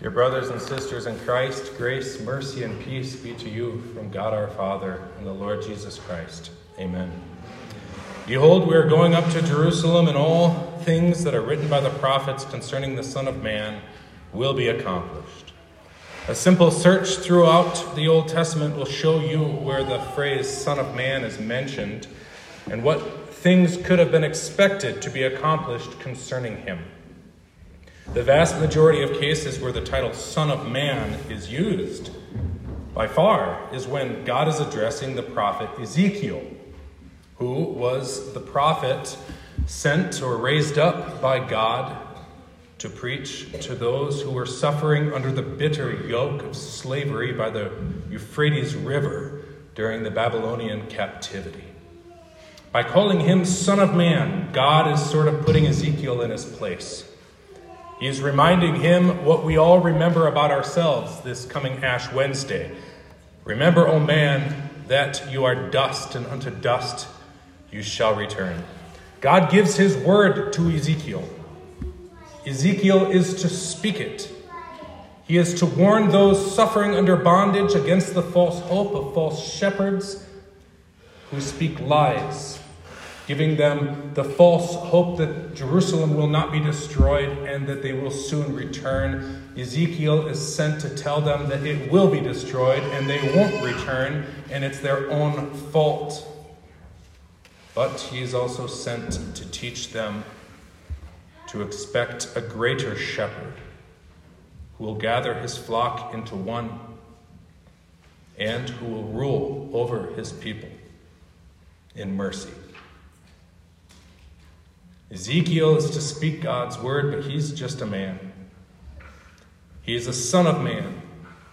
Dear brothers and sisters in Christ, grace, mercy, and peace be to you from God our Father and the Lord Jesus Christ. Amen. Behold, we are going up to Jerusalem, and all things that are written by the prophets concerning the Son of Man will be accomplished. A simple search throughout the Old Testament will show you where the phrase Son of Man is mentioned and what things could have been expected to be accomplished concerning him. The vast majority of cases where the title Son of Man is used, by far, is when God is addressing the prophet Ezekiel, who was the prophet sent or raised up by God to preach to those who were suffering under the bitter yoke of slavery by the Euphrates River during the Babylonian captivity. By calling him Son of Man, God is sort of putting Ezekiel in his place. He is reminding him what we all remember about ourselves this coming Ash Wednesday. Remember, O man, that you are dust, and unto dust you shall return. God gives his word to Ezekiel. Ezekiel is to speak it. He is to warn those suffering under bondage against the false hope of false shepherds who speak lies giving them the false hope that Jerusalem will not be destroyed and that they will soon return. Ezekiel is sent to tell them that it will be destroyed and they won't return, and it's their own fault. But he is also sent to teach them to expect a greater shepherd who will gather his flock into one and who will rule over his people in mercy. Ezekiel is to speak God's word, but he's just a man. He is a son of man,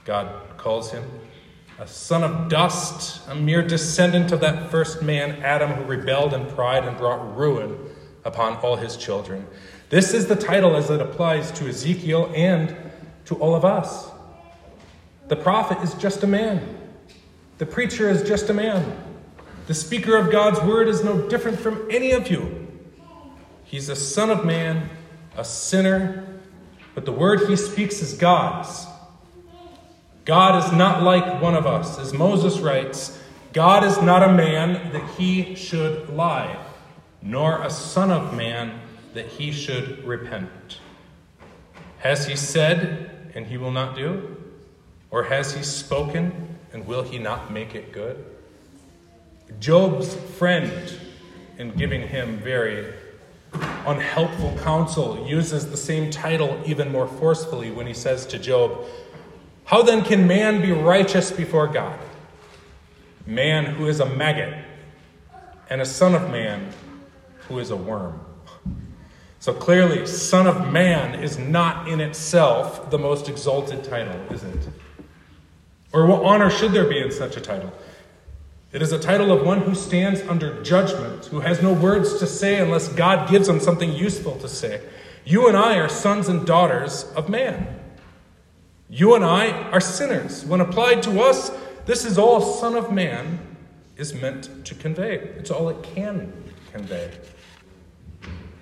God calls him. A son of dust, a mere descendant of that first man, Adam, who rebelled in pride and brought ruin upon all his children. This is the title as it applies to Ezekiel and to all of us. The prophet is just a man. The preacher is just a man. The speaker of God's word is no different from any of you. He's a son of man, a sinner, but the word he speaks is God's. God is not like one of us. As Moses writes, God is not a man that he should lie, nor a son of man that he should repent. Has he said, and he will not do? Or has he spoken, and will he not make it good? Job's friend, in giving him very unhelpful counsel uses the same title even more forcefully when he says to Job, How then can man be righteous before God? Man who is a maggot, and a son of man who is a worm. So clearly, Son of Man is not in itself the most exalted title, is it? Or what honor should there be in such a title? It is a title of one who stands under judgment, who has no words to say unless God gives him something useful to say. You and I are sons and daughters of man. You and I are sinners. When applied to us, this is all Son of Man is meant to convey. It's all it can convey.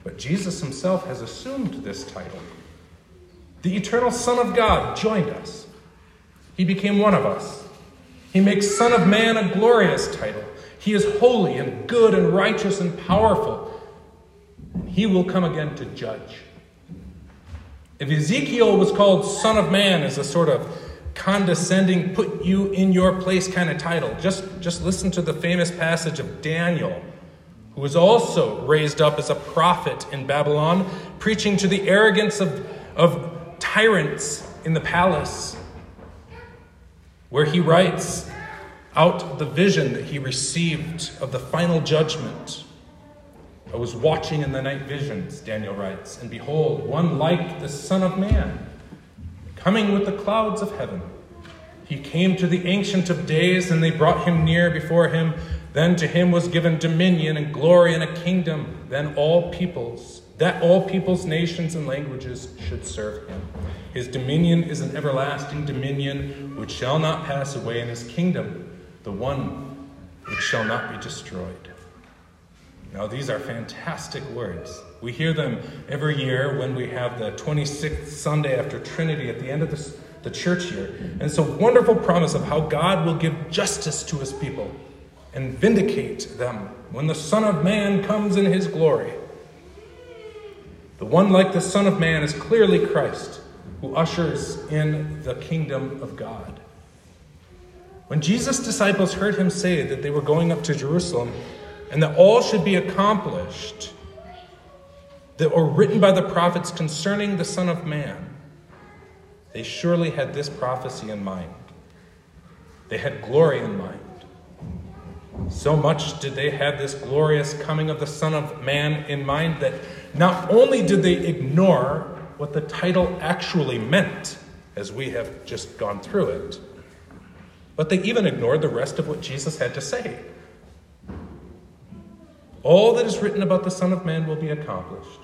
But Jesus himself has assumed this title. The eternal Son of God joined us, he became one of us. He makes Son of Man a glorious title. He is holy and good and righteous and powerful. And He will come again to judge. If Ezekiel was called Son of Man as a sort of condescending, put you in your place kind of title, just, just listen to the famous passage of Daniel, who was also raised up as a prophet in Babylon, preaching to the arrogance of, of tyrants in the palace where he writes out the vision that he received of the final judgment. I was watching in the night visions, Daniel writes, and behold, one like the Son of Man, coming with the clouds of heaven. He came to the Ancient of Days, and they brought him near before him. Then to him was given dominion and glory and a kingdom. Then all peoples, that all peoples, nations, and languages should serve him. His dominion is an everlasting dominion which shall not pass away, in his kingdom, the one which shall not be destroyed. Now, these are fantastic words. We hear them every year when we have the 26th Sunday after Trinity at the end of the, the church year. And it's a wonderful promise of how God will give justice to his people and vindicate them when the Son of Man comes in his glory. The one like the Son of Man is clearly Christ, who ushers in the kingdom of God. When Jesus' disciples heard him say that they were going up to Jerusalem and that all should be accomplished that were written by the prophets concerning the Son of Man, they surely had this prophecy in mind. They had glory in mind. So much did they have this glorious coming of the Son of Man in mind that not only did they ignore what the title actually meant, as we have just gone through it, but they even ignored the rest of what Jesus had to say. All that is written about the Son of Man will be accomplished.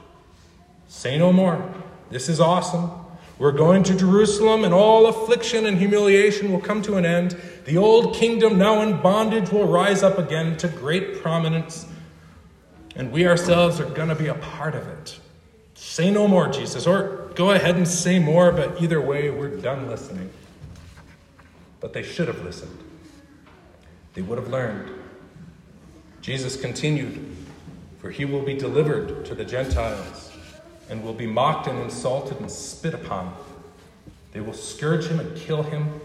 Say no more. This is awesome. We're going to Jerusalem, and all affliction and humiliation will come to an end. The old kingdom, now in bondage, will rise up again to great prominence, and we ourselves are going to be a part of it. Say no more, Jesus, or go ahead and say more, but either way, we're done listening. But they should have listened, they would have learned. Jesus continued, For he will be delivered to the Gentiles and will be mocked and insulted and spit upon. They will scourge him and kill him,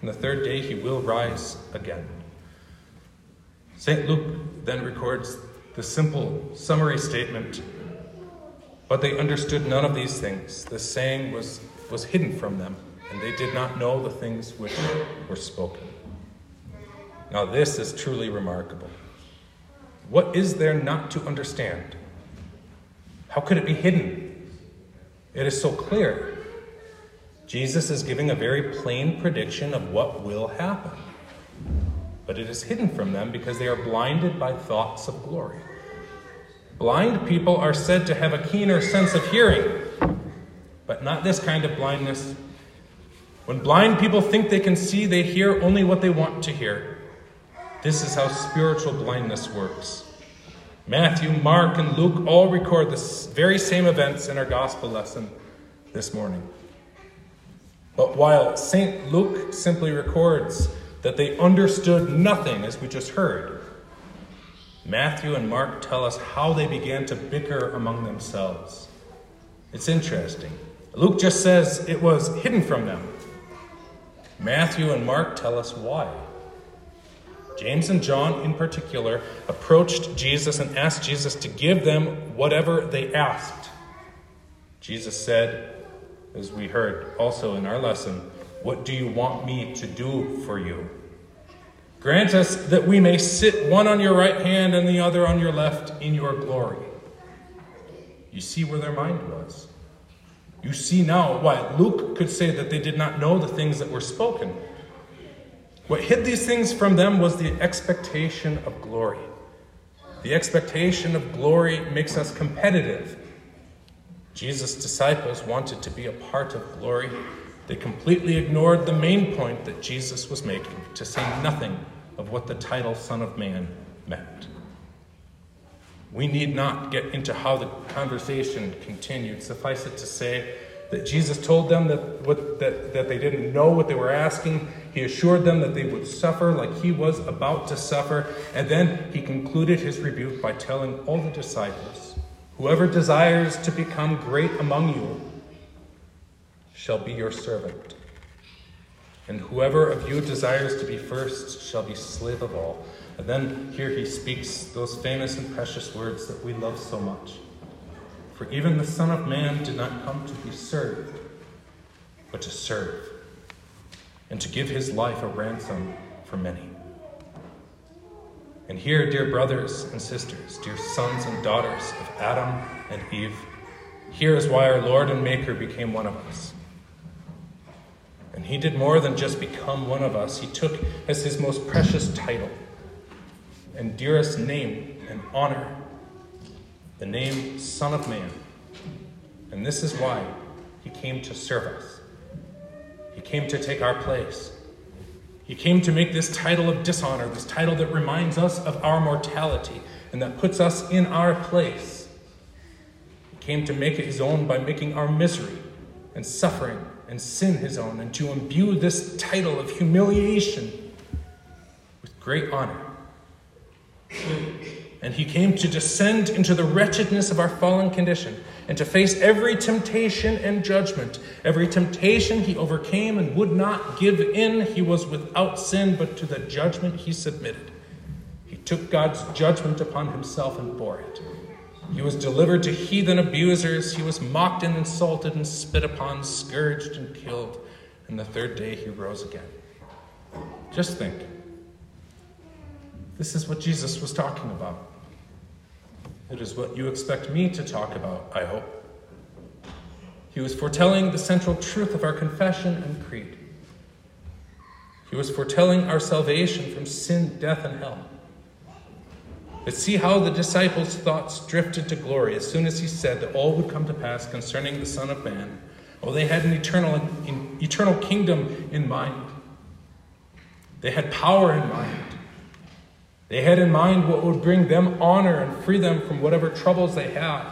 and the third day he will rise again. St. Luke then records the simple summary statement But they understood none of these things. The saying was, was hidden from them, and they did not know the things which were spoken. Now, this is truly remarkable. What is there not to understand? How could it be hidden? It is so clear. Jesus is giving a very plain prediction of what will happen. But it is hidden from them because they are blinded by thoughts of glory. Blind people are said to have a keener sense of hearing, but not this kind of blindness. When blind people think they can see, they hear only what they want to hear. This is how spiritual blindness works. Matthew, Mark, and Luke all record the very same events in our gospel lesson this morning. But while St. Luke simply records that they understood nothing, as we just heard, Matthew and Mark tell us how they began to bicker among themselves. It's interesting. Luke just says it was hidden from them. Matthew and Mark tell us why. James and John, in particular, approached Jesus and asked Jesus to give them whatever they asked. Jesus said, as we heard also in our lesson, What do you want me to do for you? Grant us that we may sit one on your right hand and the other on your left in your glory. You see where their mind was. You see now why Luke could say that they did not know the things that were spoken what hid these things from them was the expectation of glory. The expectation of glory makes us competitive. Jesus' disciples wanted to be a part of glory. They completely ignored the main point that Jesus was making, to say nothing of what the title Son of Man meant. We need not get into how the conversation continued. Suffice it to say that Jesus told them that, what, that, that they didn't know what they were asking. He assured them that they would suffer like he was about to suffer. And then he concluded his rebuke by telling all the disciples Whoever desires to become great among you shall be your servant. And whoever of you desires to be first shall be slave of all. And then here he speaks those famous and precious words that we love so much. For even the Son of Man did not come to be served, but to serve, and to give his life a ransom for many. And here, dear brothers and sisters, dear sons and daughters of Adam and Eve, here is why our Lord and Maker became one of us. And he did more than just become one of us, he took as his most precious title and dearest name and honor the name Son of Man. And this is why he came to serve us. He came to take our place. He came to make this title of dishonor, this title that reminds us of our mortality and that puts us in our place. He came to make it his own by making our misery and suffering and sin his own, and to imbue this title of humiliation with great honor. And he came to descend into the wretchedness of our fallen condition and to face every temptation and judgment. Every temptation he overcame and would not give in. He was without sin, but to the judgment he submitted. He took God's judgment upon himself and bore it. He was delivered to heathen abusers. He was mocked and insulted and spit upon, scourged and killed. And the third day he rose again. Just think. This is what Jesus was talking about. It is what you expect me to talk about, I hope. He was foretelling the central truth of our confession and creed. He was foretelling our salvation from sin, death, and hell. But see how the disciples' thoughts drifted to glory as soon as he said that all would come to pass concerning the Son of Man. Oh, they had an eternal, an eternal kingdom in mind. They had power in mind. They had in mind what would bring them honor and free them from whatever troubles they had.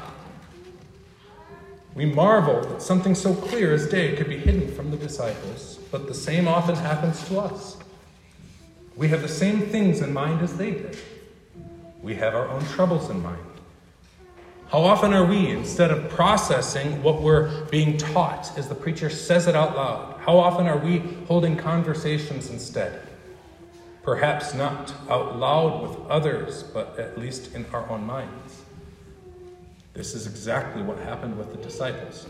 We marvel that something so clear as day could be hidden from the disciples, but the same often happens to us. We have the same things in mind as they did we have our own troubles in mind. How often are we, instead of processing what we're being taught as the preacher says it out loud, how often are we holding conversations instead? Perhaps not out loud with others, but at least in our own minds. This is exactly what happened with the disciples.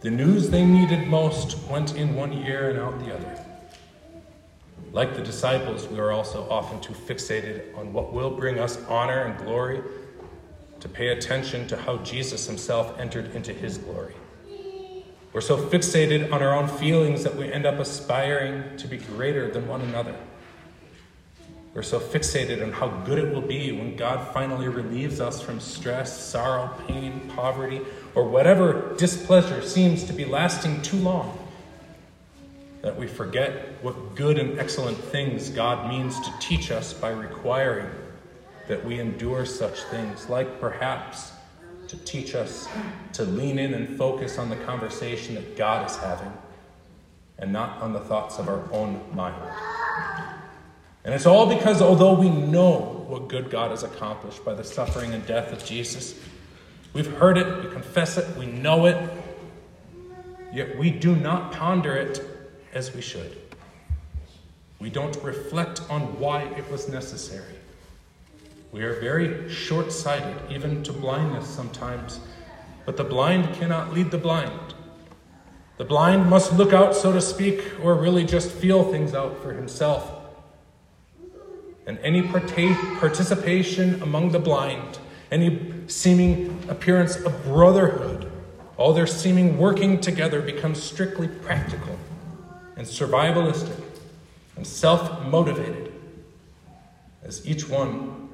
The news they needed most went in one ear and out the other. Like the disciples, we are also often too fixated on what will bring us honor and glory to pay attention to how Jesus himself entered into his glory. We're so fixated on our own feelings that we end up aspiring to be greater than one another. We're so fixated on how good it will be when God finally relieves us from stress, sorrow, pain, poverty, or whatever displeasure seems to be lasting too long that we forget what good and excellent things God means to teach us by requiring that we endure such things, like perhaps to teach us to lean in and focus on the conversation that God is having and not on the thoughts of our own mind. And it's all because, although we know what good God has accomplished by the suffering and death of Jesus, we've heard it, we confess it, we know it, yet we do not ponder it as we should. We don't reflect on why it was necessary. We are very short sighted, even to blindness sometimes, but the blind cannot lead the blind. The blind must look out, so to speak, or really just feel things out for himself. And any participation among the blind, any seeming appearance of brotherhood, all their seeming working together becomes strictly practical and survivalistic and self motivated as each one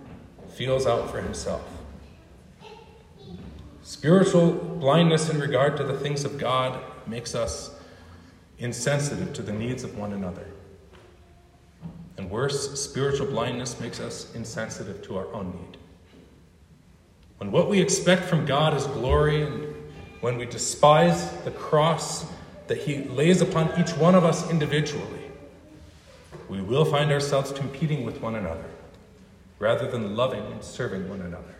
feels out for himself. Spiritual blindness in regard to the things of God makes us insensitive to the needs of one another. And worse, spiritual blindness makes us insensitive to our own need. When what we expect from God is glory, and when we despise the cross that He lays upon each one of us individually, we will find ourselves competing with one another rather than loving and serving one another.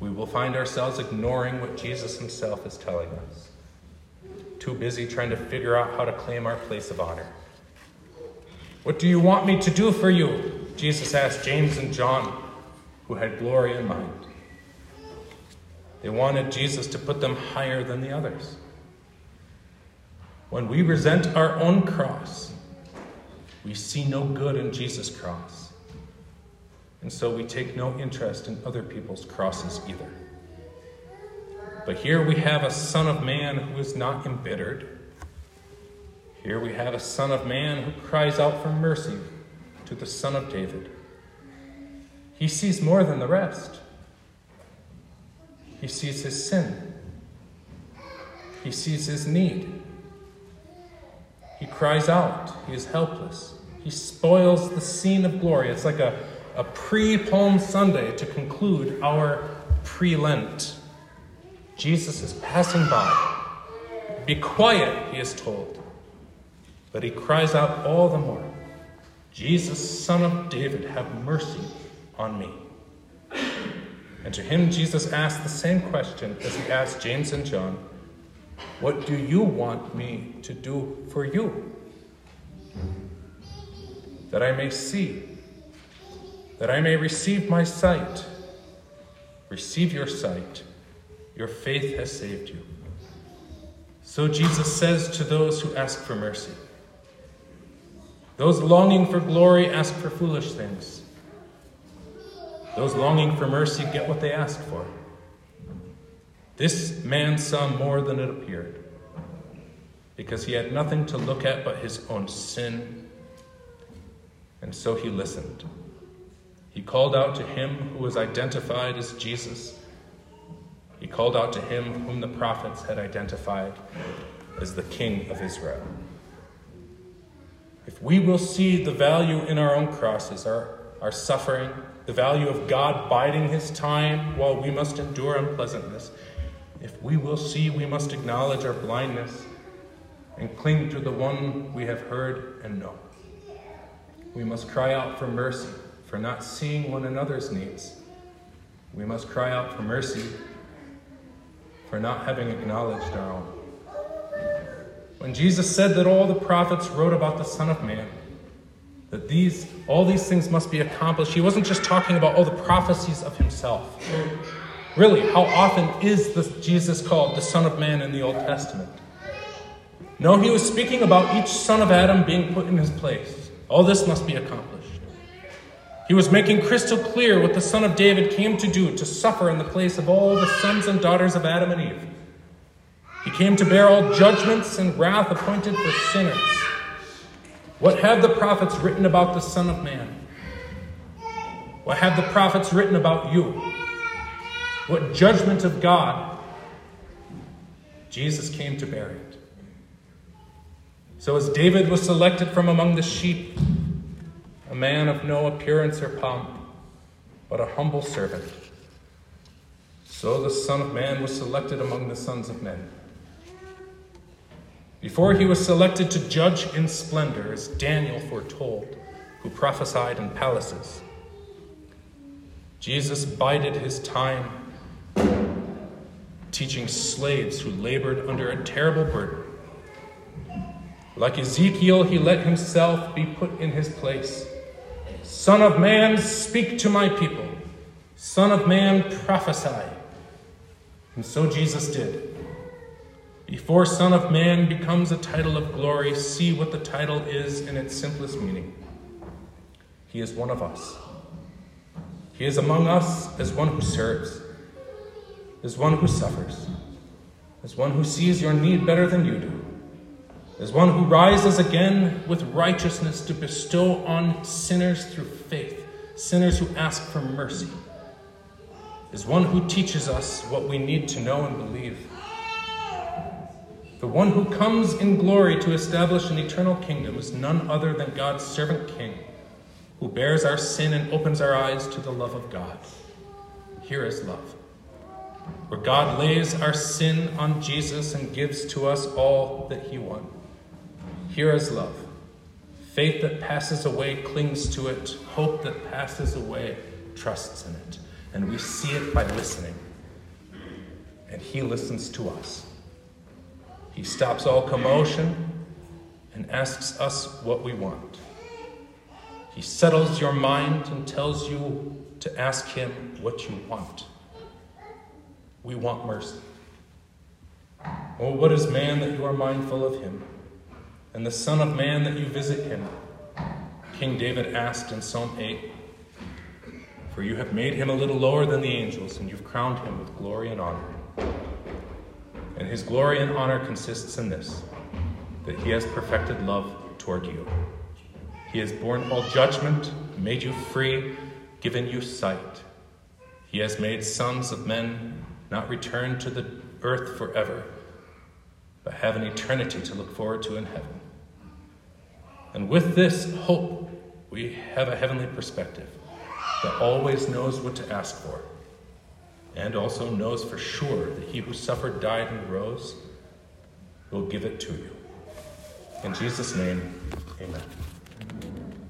We will find ourselves ignoring what Jesus Himself is telling us, too busy trying to figure out how to claim our place of honor. What do you want me to do for you? Jesus asked James and John, who had glory in mind. They wanted Jesus to put them higher than the others. When we resent our own cross, we see no good in Jesus' cross. And so we take no interest in other people's crosses either. But here we have a Son of Man who is not embittered. Here we have a Son of Man who cries out for mercy to the Son of David. He sees more than the rest. He sees his sin. He sees his need. He cries out. He is helpless. He spoils the scene of glory. It's like a, a pre Palm Sunday to conclude our pre Lent. Jesus is passing by. Be quiet, he is told. But he cries out all the more Jesus, son of David, have mercy on me. And to him, Jesus asked the same question as he asked James and John What do you want me to do for you? That I may see, that I may receive my sight. Receive your sight. Your faith has saved you. So Jesus says to those who ask for mercy. Those longing for glory ask for foolish things. Those longing for mercy get what they ask for. This man saw more than it appeared, because he had nothing to look at but his own sin, and so he listened. He called out to him who was identified as Jesus. He called out to him whom the prophets had identified as the King of Israel. If we will see the value in our own crosses, our, our suffering, the value of God biding his time while we must endure unpleasantness, if we will see, we must acknowledge our blindness and cling to the one we have heard and know. We must cry out for mercy for not seeing one another's needs. We must cry out for mercy for not having acknowledged our own. When Jesus said that all the prophets wrote about the Son of Man, that these all these things must be accomplished, he wasn't just talking about all the prophecies of himself. Really, how often is this Jesus called the Son of Man in the Old Testament? No, he was speaking about each son of Adam being put in his place. All this must be accomplished. He was making crystal clear what the Son of David came to do to suffer in the place of all the sons and daughters of Adam and Eve. He came to bear all judgments and wrath appointed for sinners. What have the prophets written about the Son of Man? What have the prophets written about you? What judgment of God? Jesus came to bear it. So, as David was selected from among the sheep, a man of no appearance or pomp, but a humble servant, so the Son of Man was selected among the sons of men. Before he was selected to judge in splendor, as Daniel foretold, who prophesied in palaces, Jesus bided his time teaching slaves who labored under a terrible burden. Like Ezekiel, he let himself be put in his place. Son of man, speak to my people. Son of man, prophesy. And so Jesus did. Before Son of Man becomes a title of glory, see what the title is in its simplest meaning. He is one of us. He is among us as one who serves as one who suffers, as one who sees your need better than you do, as one who rises again with righteousness to bestow on sinners through faith, sinners who ask for mercy, as one who teaches us what we need to know and believe. The one who comes in glory to establish an eternal kingdom is none other than God's servant king, who bears our sin and opens our eyes to the love of God. Here is love where God lays our sin on Jesus and gives to us all that He won. Here is love. Faith that passes away clings to it, hope that passes away trusts in it. And we see it by listening. And He listens to us. He stops all commotion and asks us what we want. He settles your mind and tells you to ask Him what you want. We want mercy. Oh, what is man that you are mindful of him, and the Son of Man that you visit him? King David asked in Psalm 8 For you have made him a little lower than the angels, and you've crowned him with glory and honor. His glory and honor consists in this that he has perfected love toward you. He has borne all judgment, made you free, given you sight. He has made sons of men not return to the earth forever, but have an eternity to look forward to in heaven. And with this hope, we have a heavenly perspective that always knows what to ask for and also knows for sure that he who suffered, died, and rose will give it to you. In Jesus' name, amen.